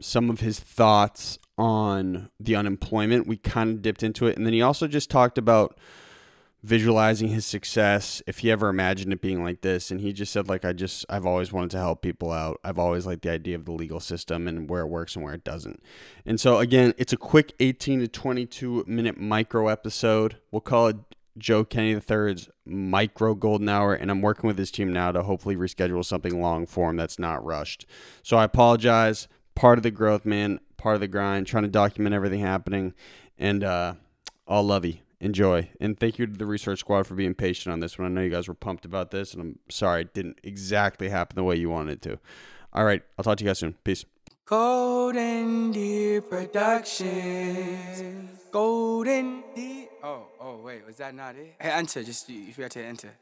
some of his thoughts on the unemployment. We kind of dipped into it. And then he also just talked about visualizing his success if he ever imagined it being like this. And he just said like i just i've always wanted to help people out. I've always liked the idea of the legal system and where it works and where it doesn't. And so again it's a quick 18 to 22 minute micro episode. We'll call it joe kennedy iii's micro golden hour. And i'm working with his team now to hopefully reschedule something long form that's not rushed. So i apologize part of the growth man part of the grind trying to document everything happening and uh i'll love you enjoy. And thank you to the research squad for being patient on this one. I know you guys were pumped about this, and I'm sorry it didn't exactly happen the way you wanted it to. All right, I'll talk to you guys soon. Peace. Golden Deer Productions. Golden Deer. Oh, oh, wait, was that not it? Hey, enter. Just you, you forgot to enter.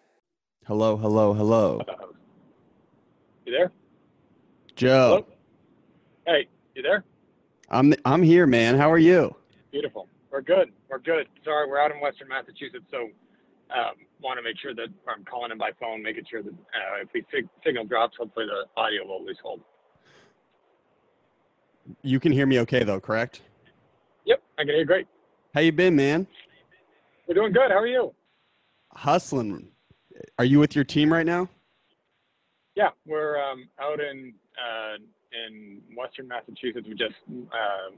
Hello, hello, hello. You there? Joe. Hello? Hey, you there? I'm I'm here, man. How are you? Beautiful. We're good. We're good. Sorry, we're out in Western Massachusetts, so um, want to make sure that I'm calling in by phone, making sure that uh, if the sig- signal drops, hopefully the audio will at least hold. You can hear me okay though, correct? Yep, I can hear you great. How you been, man? We're doing good. How are you? Hustling. Are you with your team right now? Yeah, we're um, out in uh, in Western Massachusetts. We just uh,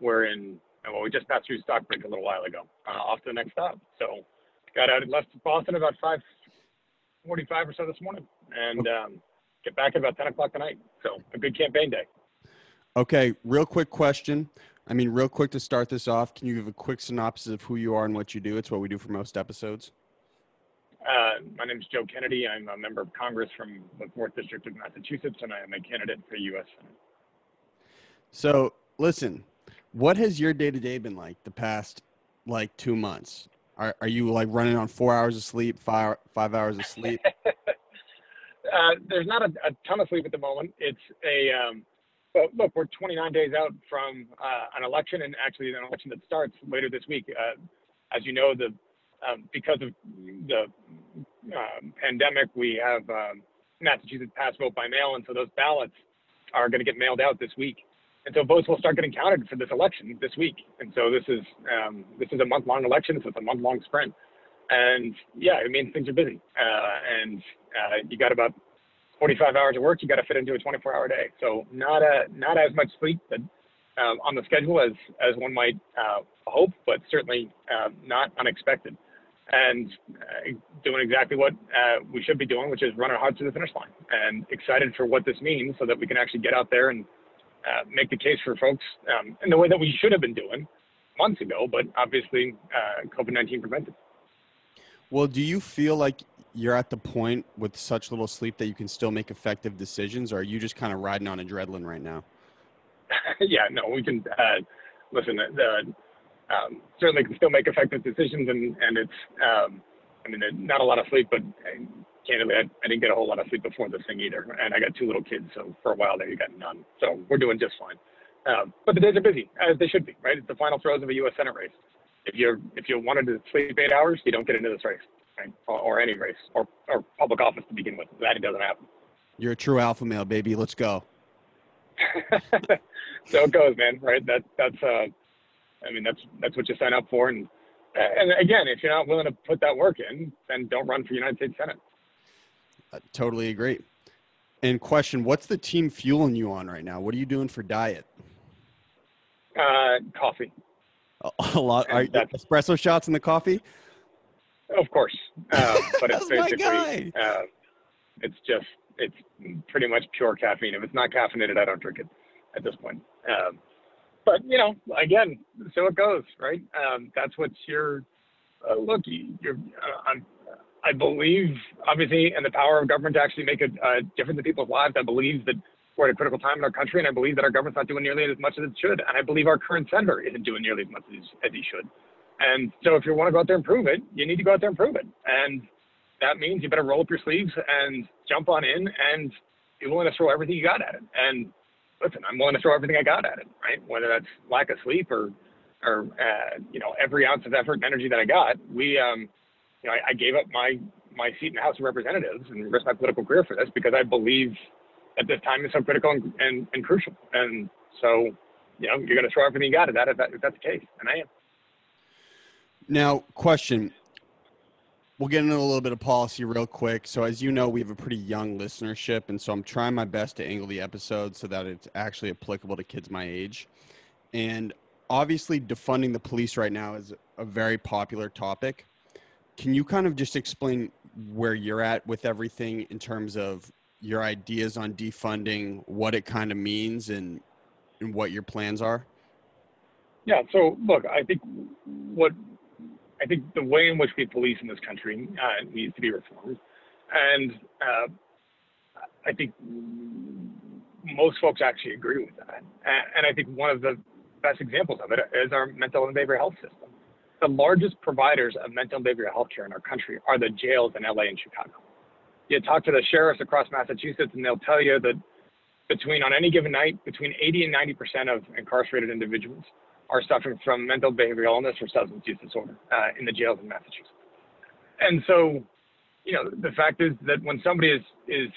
we're in well, we just passed through Stockbridge a little while ago. Uh, off to the next stop. So got out left Boston about five forty-five or so this morning, and um, get back at about ten o'clock tonight. So a good campaign day. Okay, real quick question. I mean, real quick to start this off, can you give a quick synopsis of who you are and what you do? It's what we do for most episodes. Uh, my name is Joe Kennedy. I'm a member of Congress from the 4th District of Massachusetts, and I am a candidate for U.S. Senate. So, listen, what has your day to day been like the past like two months? Are, are you like running on four hours of sleep, five, five hours of sleep? uh, there's not a, a, ton of sleep at the moment. It's a, um, but look, we're 29 days out from uh, an election, and actually an election that starts later this week. Uh, as you know, the um, because of the um, pandemic, we have um, Massachusetts pass vote by mail, and so those ballots are going to get mailed out this week and so votes will start getting counted for this election this week. And so this is um, this is a month long election, so it's a month long sprint. And yeah, it means things are busy, uh, and uh, you got about 45 hours of work you got to fit into a 24 hour day. So not a not as much sleep but, um, on the schedule as as one might uh, hope, but certainly uh, not unexpected. And uh, doing exactly what uh, we should be doing, which is running hard to the finish line, and excited for what this means, so that we can actually get out there and uh, make the case for folks um, in the way that we should have been doing months ago, but obviously uh, COVID 19 prevented. Well, do you feel like you're at the point with such little sleep that you can still make effective decisions, or are you just kind of riding on adrenaline right now? yeah, no, we can uh, listen. The, um, certainly can still make effective decisions, and and it's um, I mean not a lot of sleep, but candidly, I, I, didn't get a whole lot of sleep before this thing either, and I got two little kids, so for a while there, you got none. So we're doing just fine. Um, but the days are busy, as they should be, right? It's the final throes of a U.S. Senate race. If you're if you wanted to sleep eight hours, you don't get into this race, right? Or, or any race, or or public office to begin with. That doesn't happen. You're a true alpha male, baby. Let's go. so it goes, man. Right? That that's uh, I mean that's that's what you sign up for, and and again, if you're not willing to put that work in, then don't run for United States Senate. I totally agree. And question, what's the team fueling you on right now? What are you doing for diet? Uh, coffee. A, a lot. Are you, espresso shots in the coffee? Of course, uh, but it's basically uh, it's just it's pretty much pure caffeine. If it's not caffeinated, I don't drink it at this point. Um, but you know, again, so it goes, right? Um, that's what's your uh, look. You're, uh, I'm I believe, obviously, in the power of government to actually make a, difference in people's lives. I believe that we're at a critical time in our country, and I believe that our government's not doing nearly as much as it should. And I believe our current senator isn't doing nearly as much as, as he should. And so, if you want to go out there and prove it, you need to go out there and prove it. And that means you better roll up your sleeves and jump on in and be willing to throw everything you got at it. And listen, I'm willing to throw everything I got at it, right? Whether that's lack of sleep or, or uh, you know, every ounce of effort and energy that I got. We, um, you know, I, I gave up my my seat in the House of Representatives and risked my political career for this because I believe that this time is so critical and, and, and crucial. And So, you know, you're going to throw everything you got at that if, that if that's the case, and I am. Now, question. We'll get into a little bit of policy real quick. So, as you know, we have a pretty young listenership, and so I'm trying my best to angle the episode so that it's actually applicable to kids my age. And obviously, defunding the police right now is a very popular topic. Can you kind of just explain where you're at with everything in terms of your ideas on defunding, what it kind of means, and and what your plans are? Yeah. So look, I think what I think the way in which we police in this country uh, needs to be reformed, and uh, I think most folks actually agree with that. And I think one of the best examples of it is our mental and behavioral health system. The largest providers of mental and behavioral health care in our country are the jails in LA and Chicago. You talk to the sheriffs across Massachusetts, and they'll tell you that between on any given night, between 80 and 90 percent of incarcerated individuals are suffering from mental behavioral illness or substance use disorder uh, in the jails in Massachusetts. And so, you know, the fact is that when somebody is is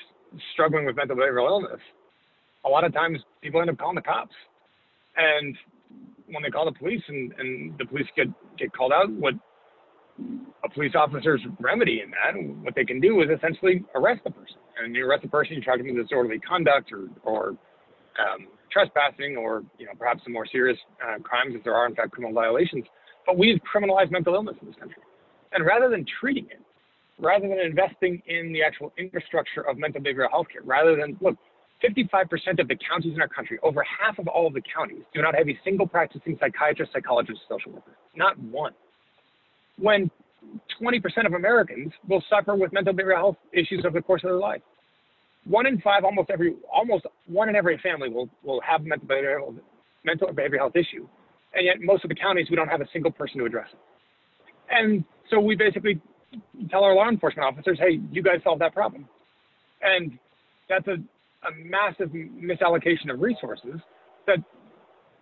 struggling with mental behavioral illness, a lot of times people end up calling the cops. And when they call the police and, and the police get, get called out, what a police officer's remedy in that, what they can do is essentially arrest the person. And you arrest the person, you charge them with disorderly conduct or, or um, trespassing or you know perhaps some more serious uh, crimes if there are in fact criminal violations. But we've criminalized mental illness in this country, and rather than treating it, rather than investing in the actual infrastructure of mental behavioral health care, rather than look. 55% of the counties in our country, over half of all of the counties, do not have a single practicing psychiatrist, psychologist, social worker. Not one. When 20% of Americans will suffer with mental behavioral health issues over the course of their life one in five, almost every, almost one in every family will, will have a mental behavioral, mental or behavioral health issue. And yet most of the counties, we don't have a single person to address it. And so we basically tell our law enforcement officers, hey, you guys solve that problem. And that's a, a massive misallocation of resources that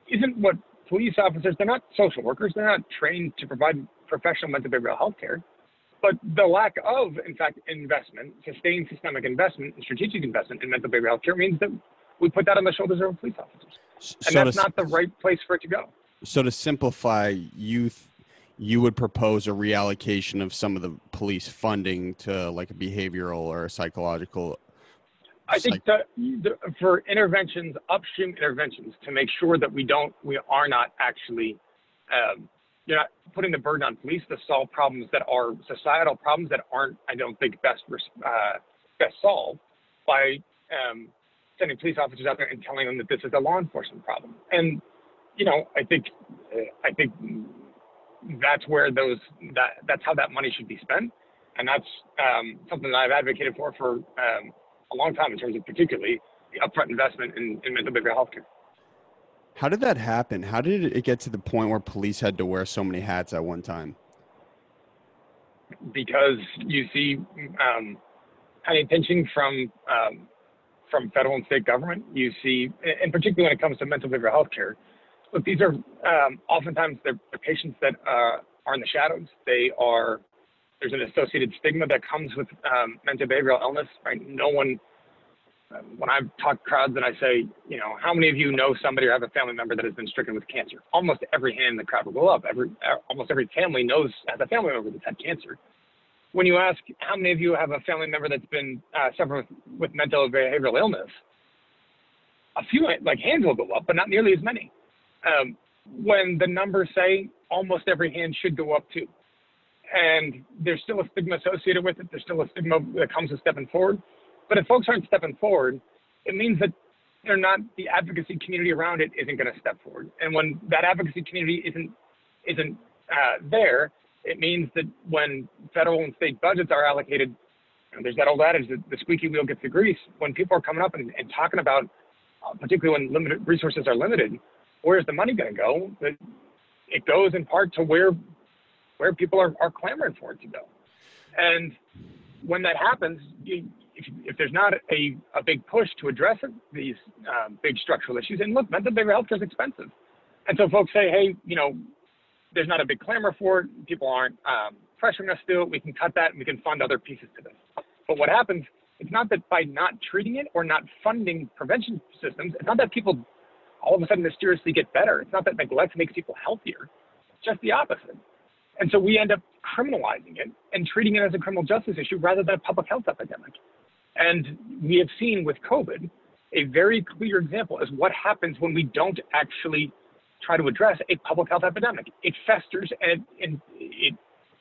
isn't what police officers, they're not social workers, they're not trained to provide professional mental behavioral health care. But the lack of, in fact, investment, sustained systemic investment and strategic investment in mental behavioral health care means that we put that on the shoulders of police officers. And so that's to, not the right place for it to go. So to simplify, youth you would propose a reallocation of some of the police funding to like a behavioral or a psychological I think that for interventions, upstream interventions, to make sure that we don't, we are not actually um, you're not putting the burden on police to solve problems that are societal problems that aren't, I don't think, best uh, best solved by um, sending police officers out there and telling them that this is a law enforcement problem. And you know, I think uh, I think that's where those that that's how that money should be spent, and that's um, something that I've advocated for for um, a long time in terms of particularly the upfront investment in, in mental behavioral health care. How did that happen? How did it get to the point where police had to wear so many hats at one time? Because you see um, pinching from um, from federal and state government. You see, and particularly when it comes to mental behavioral health care, look, these are um, oftentimes they're, they're, patients that uh, are in the shadows. They are there's an associated stigma that comes with um, mental behavioral illness. Right? No one when I talk to crowds and I say, you know, how many of you know somebody or have a family member that has been stricken with cancer? Almost every hand in the crowd will go up. Every, almost every family knows has a family member that's had cancer. When you ask how many of you have a family member that's been uh, suffering with, with mental or behavioral illness, a few like hands will go up, but not nearly as many. Um, when the numbers say almost every hand should go up too, and there's still a stigma associated with it. There's still a stigma that comes with stepping forward but if folks aren't stepping forward, it means that they're not the advocacy community around it isn't going to step forward. And when that advocacy community isn't isn't uh, there, it means that when federal and state budgets are allocated, there's that old adage that the squeaky wheel gets the grease. When people are coming up and, and talking about, uh, particularly when limited resources are limited, where's the money going to go? That it goes in part to where where people are, are clamoring for it to go. And when that happens, you, if, if there's not a, a big push to address these um, big structural issues, and look, mental behavioral health care is expensive. And so folks say, hey, you know, there's not a big clamor for it. People aren't um, pressuring us to do it. We can cut that and we can fund other pieces to this. But what happens, it's not that by not treating it or not funding prevention systems, it's not that people all of a sudden mysteriously get better. It's not that neglect makes people healthier, it's just the opposite. And so we end up criminalizing it and treating it as a criminal justice issue rather than a public health epidemic. And we have seen with COVID a very clear example as what happens when we don't actually try to address a public health epidemic. It festers and it, and it,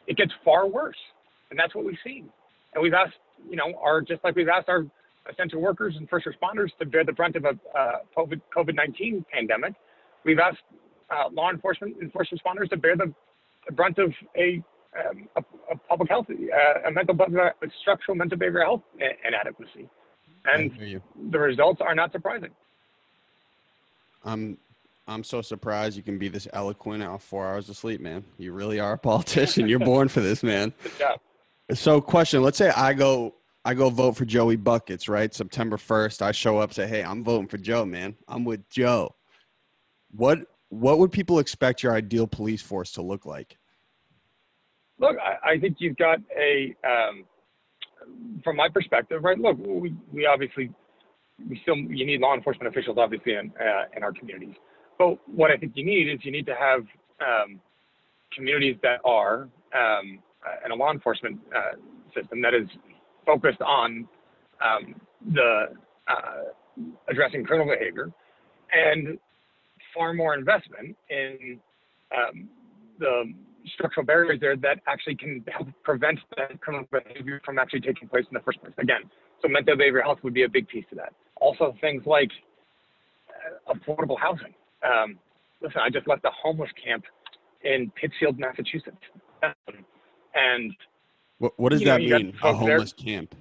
it gets far worse. And that's what we've seen. And we've asked, you know, our just like we've asked our essential workers and first responders to bear the brunt of a uh, COVID COVID nineteen pandemic. We've asked uh, law enforcement and first responders to bear the, the brunt of a, um, a, a, public health, uh, a mental, a structural mental behavioral health inadequacy, and the results are not surprising. I'm I'm so surprised you can be this eloquent off four hours of sleep, man. You really are a politician. You're born for this, man. Yeah. So, question: Let's say I go I go vote for Joey Buckets, right? September 1st, I show up, say, "Hey, I'm voting for Joe, man. I'm with Joe." What what would people expect your ideal police force to look like? Look, I, I think you've got a, um, from my perspective, right? Look, we, we obviously, we still, you need law enforcement officials, obviously, in, uh, in our communities. But what I think you need is you need to have um, communities that are um, and a law enforcement uh, system that is focused on um, the uh, addressing criminal behavior and far more investment in um, the structural barriers there that actually can help prevent that criminal behavior from actually taking place in the first place. Again, so mental behavioral health would be a big piece of that. Also, things like uh, affordable housing. Um, listen, I just left a homeless camp in Pittsfield, Massachusetts. Um, and what, what does that know, mean? A homeless there. camp?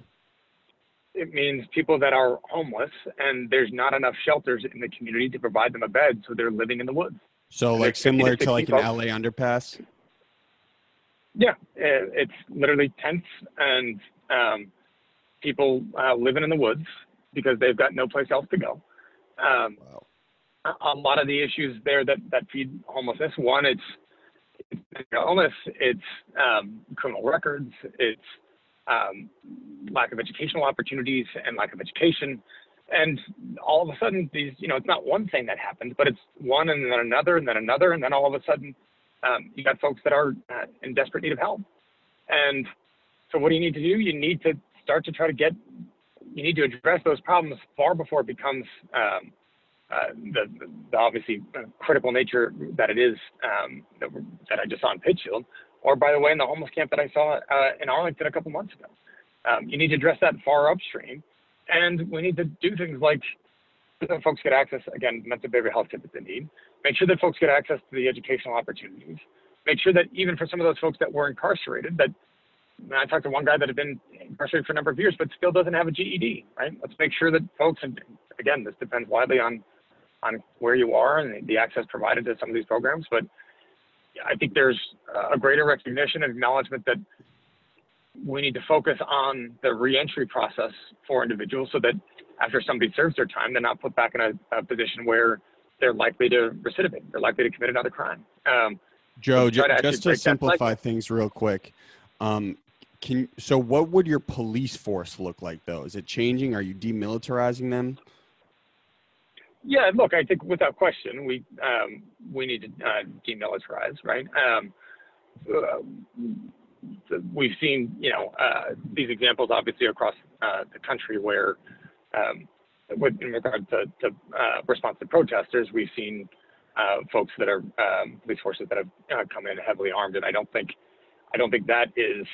It means people that are homeless and there's not enough shelters in the community to provide them a bed, so they're living in the woods. So, like similar to like an LA underpass. Yeah, it's literally tents and um, people uh, living in the woods because they've got no place else to go. Um, wow. a, a lot of the issues there that, that feed homelessness. One, it's illness, it's um, criminal records, it's um, lack of educational opportunities and lack of education. And all of a sudden, these, you know, it's not one thing that happens, but it's one and then another and then another. And then all of a sudden, um, you got folks that are uh, in desperate need of help. And so, what do you need to do? You need to start to try to get, you need to address those problems far before it becomes um, uh, the, the, obviously uh, critical nature that it is um, that, that, I just saw in Pittsfield, or by the way, in the homeless camp that I saw uh, in Arlington a couple months ago. Um, you need to address that far upstream, and we need to do things like folks get access again mental behavioral health kit that they need. Make sure that folks get access to the educational opportunities. Make sure that even for some of those folks that were incarcerated, that I talked to one guy that had been incarcerated for a number of years, but still doesn't have a GED. Right? Let's make sure that folks, and again, this depends widely on on where you are and the access provided to some of these programs. But I think there's a greater recognition and acknowledgement that we need to focus on the reentry process for individuals so that after somebody serves their time, they're not put back in a, a position where they're likely to recidivate, they're likely to commit another crime. Um, Joe, so to just to simplify things real quick, um, can so what would your police force look like though? Is it changing? Are you demilitarizing them? Yeah, look, I think without question, we um, we need to uh, demilitarize, right? Um, uh, we've seen, you know, uh, these examples obviously across uh, the country where, um, with, in regard to, to uh, response to protesters, we've seen uh, folks that are um, police forces that have come in heavily armed, and I don't think, I don't think that is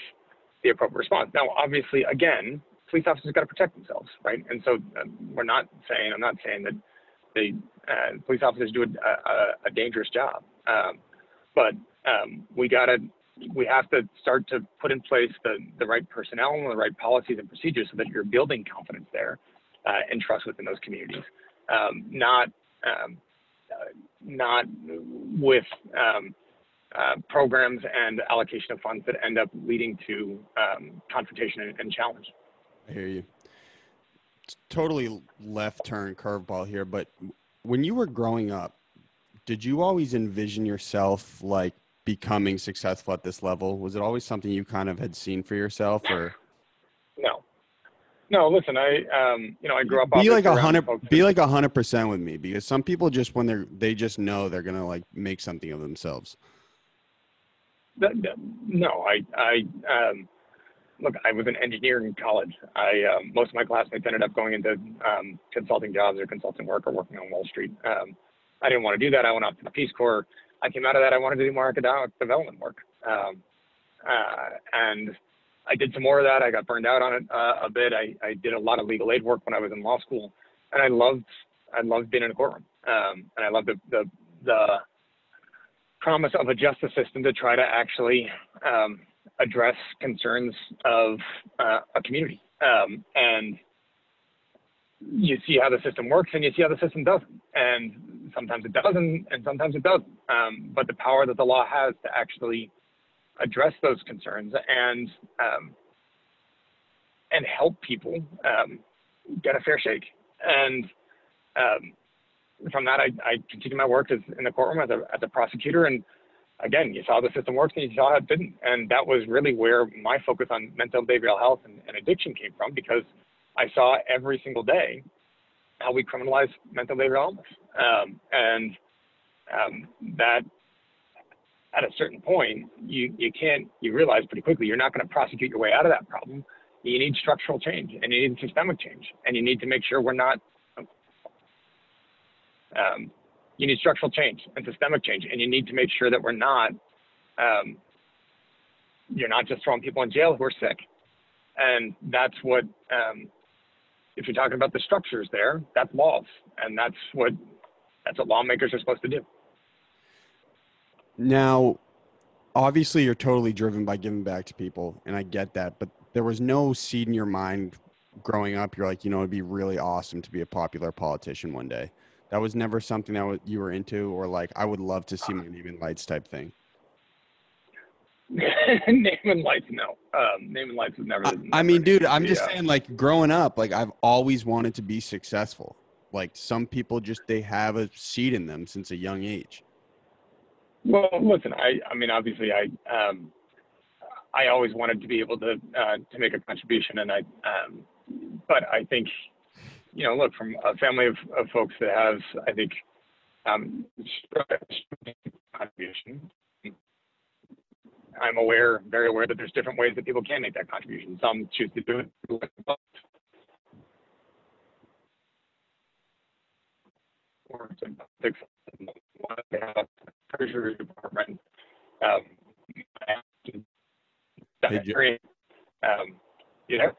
the appropriate response. Now, obviously, again, police officers got to protect themselves, right? And so we're not saying, I'm not saying that the uh, police officers do a, a, a dangerous job. Um, but um, we got to, we have to start to put in place the, the right personnel and the right policies and procedures so that you're building confidence there uh, and trust within those communities. Um, not, um, uh, not with um, uh, programs and allocation of funds that end up leading to um, confrontation and, and challenge. I hear you It's totally left turn curveball here, but when you were growing up, did you always envision yourself like becoming successful at this level? Was it always something you kind of had seen for yourself or? No. No, listen, I um, you know, I grew up. Be like a hundred. Be like a hundred percent with me because some people just when they're they just know they're gonna like make something of themselves. That- that- no, I, I, um, look, I was an engineer in college. I, um, most of my classmates ended up going into um, consulting jobs or consulting work or working on Wall Street. Um, I didn't want to do that. I went off to the Peace Corps. I came out of that. I wanted to do more academic development work. Um, uh, and I did some more of that. I got burned out on it uh, a bit. I, I did a lot of legal aid work when I was in law school, and I loved, I loved being in a courtroom. Um, and I loved the, the, the promise of a justice system to try to actually um, address concerns of uh, a community. Um, and you see how the system works and you see how the system doesn't. And sometimes it doesn't and sometimes it doesn't. Um, but the power that the law has to actually address those concerns and um, and help people um, get a fair shake. And um, from that, I, I continued my work as, in the courtroom as a, as a prosecutor. And again, you saw the system works and you saw how it didn't. And that was really where my focus on mental and behavioral health and, and addiction came from because I saw every single day how we criminalize mental behavioral illness. Um, and um, that at a certain point, you, you can't, you realize pretty quickly you're not going to prosecute your way out of that problem. You need structural change and you need systemic change. And you need to make sure we're not um, you need structural change and systemic change, and you need to make sure that we're not, um, you're not just throwing people in jail who are sick. And that's what, um, if you're talking about the structures there, that's laws, and that's what that's what lawmakers are supposed to do. Now, obviously, you're totally driven by giving back to people, and I get that. But there was no seed in your mind growing up. You're like, you know, it'd be really awesome to be a popular politician one day. That was never something that you were into, or like, I would love to see my name in lights type thing. name and lights, no. Um, name and lights was never. I, I mean, dude. I'm just Yeah. saying, like, growing up, like, I've always wanted to be successful. Like, some people just they have a seed in them since a young age. Well, listen, I, I mean, obviously, I, um, I always wanted to be able to, uh, to make a contribution, and I, um, but I think, you know, look, from a family of, of folks that has, I think, um, contribution. I'm aware, very aware that there's different ways that people can make that contribution. Some choose to do it through or to fix one they have a treasury department. Um, um, you know,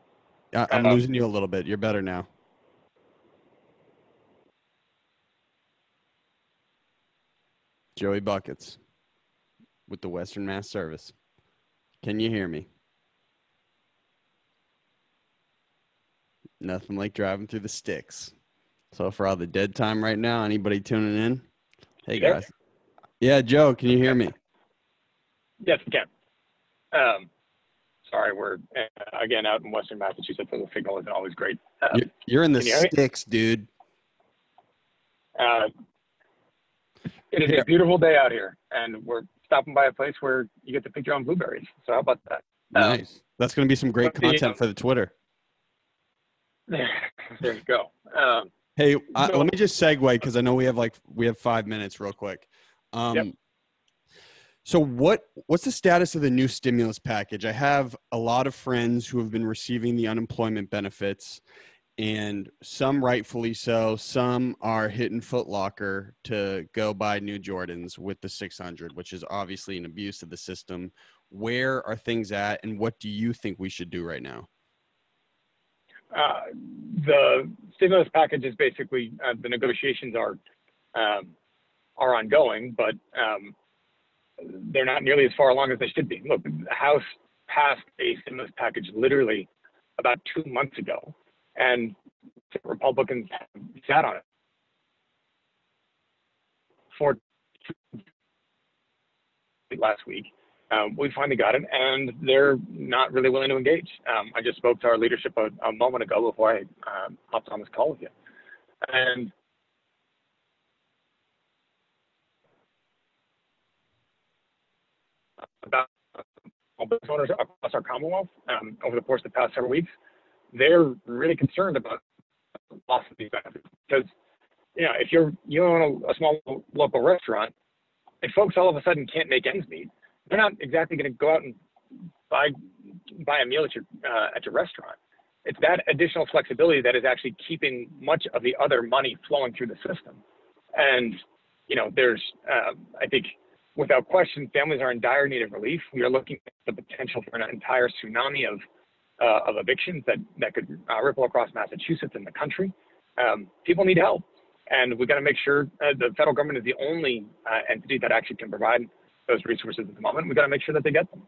I, I'm Um, losing you a little bit. You're better now. Joey Buckets with the Western Mass Service. Can you hear me? Nothing like driving through the sticks. So for all the dead time right now, anybody tuning in? Hey there? guys. Yeah, Joe, can you hear me? yes, we can. Um, sorry, we're uh, again out in Western Massachusetts, so the signal isn't always great. Uh, You're, you're in the sticks, dude. Uh, it is a beautiful day out here, and we're stopping by a place where you get to pick your own blueberries. So how about that? Um, Nice. That's going to be some great the, content um, for the Twitter. there you go. Um, Hey, uh, So- let me just segue because I know we have like we have five minutes, real quick. Um, Yep. So what what's the status of the new stimulus package? I have a lot of friends who have been receiving the unemployment benefits, and some rightfully so. Some are hitting Foot Locker to go buy new Jordans with the 600, which is obviously an abuse of the system. Where are things at, and what do you think we should do right now? Uh, the stimulus package is basically uh, the negotiations are um, are ongoing, but um, they're not nearly as far along as they should be. Look, the House passed a stimulus package literally about two months ago, and Republicans sat on it for last week. Um, we finally got it, and they're not really willing to engage. Um, I just spoke to our leadership a, a moment ago before I um, hopped on this call with you, and about business owners across our Commonwealth um, over the course of the past several weeks. they're really concerned about the loss of these benefits because you know if you're you own a, a small local restaurant, if folks all of a sudden can't make ends meet, they're not exactly going to go out and buy buy a meal at your uh, at your restaurant. It's that additional flexibility that is actually keeping much of the other money flowing through the system. And you know, there's uh, I think without question, families are in dire need of relief. We are looking at the potential for an entire tsunami of uh, of evictions that that could uh, ripple across Massachusetts and the country. Um, people need help, and we've got to make sure uh, the federal government is the only uh, entity that actually can provide those resources at the moment. We've got to make sure that they get them.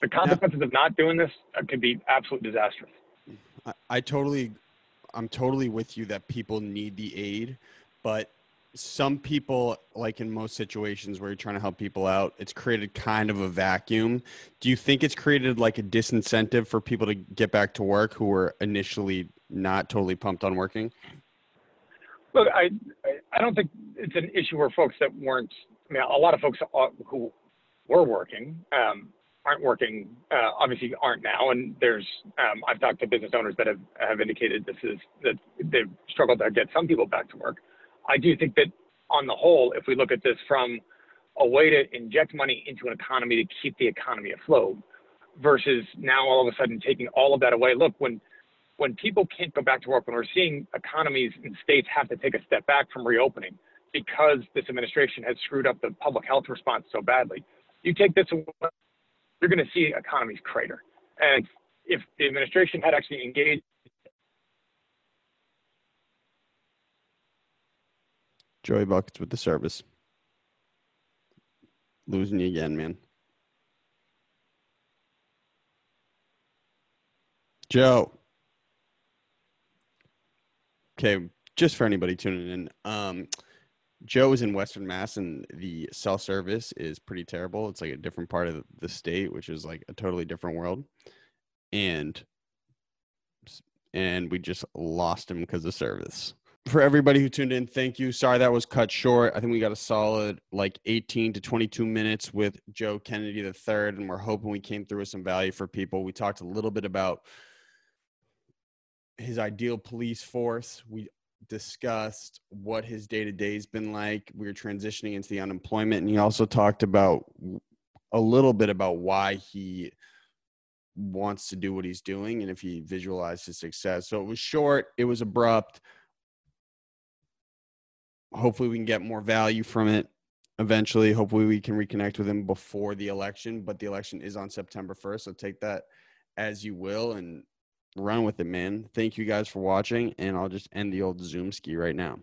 The consequences of not doing this uh, can be absolutely disastrous. I, I totally, I'm totally with you that people need the aid, but some people, like in most situations where you're trying to help people out, it's created kind of a vacuum. Do you think it's created like a disincentive for people to get back to work who were initially not totally pumped on working? Look, I I don't think it's an issue where folks that weren't. Mean, a lot of folks who were working um, aren't working. Uh, obviously, aren't now. And there's um, I've talked to business owners that have have indicated this is that they've struggled to get some people back to work. I do think that on the whole, if we look at this from a way to inject money into an economy to keep the economy afloat versus now all of a sudden taking all of that away. Look, when when people can't go back to work, when we're seeing economies and states have to take a step back from reopening because this administration has screwed up the public health response so badly, you take this away, you're going to see economies crater. And if the administration had actually engaged Joey Buckets with the service. Losing you again, man. Joe. Okay, just for anybody tuning in, um, Joe is in Western Mass, and the cell service is pretty terrible. It's like a different part of the state, which is like a totally different world, and and we just lost him because of service for everybody who tuned in, thank you. Sorry that was cut short. I think we got a solid like 18 to 22 minutes with Joe Kennedy the third, and we're hoping we came through with some value for people. We talked a little bit about his ideal police force. We discussed what his day to day's been like. We were transitioning into the unemployment, and he also talked about a little bit about why he wants to do what he's doing and if he visualized his success. So it was short, it was abrupt hopefully we can get more value from it eventually. Hopefully we can reconnect with him before the election, but the election is on September 1st. So take that as you will and run with it, man. Thank you guys for watching. And I'll just end the old Zoom ski right now.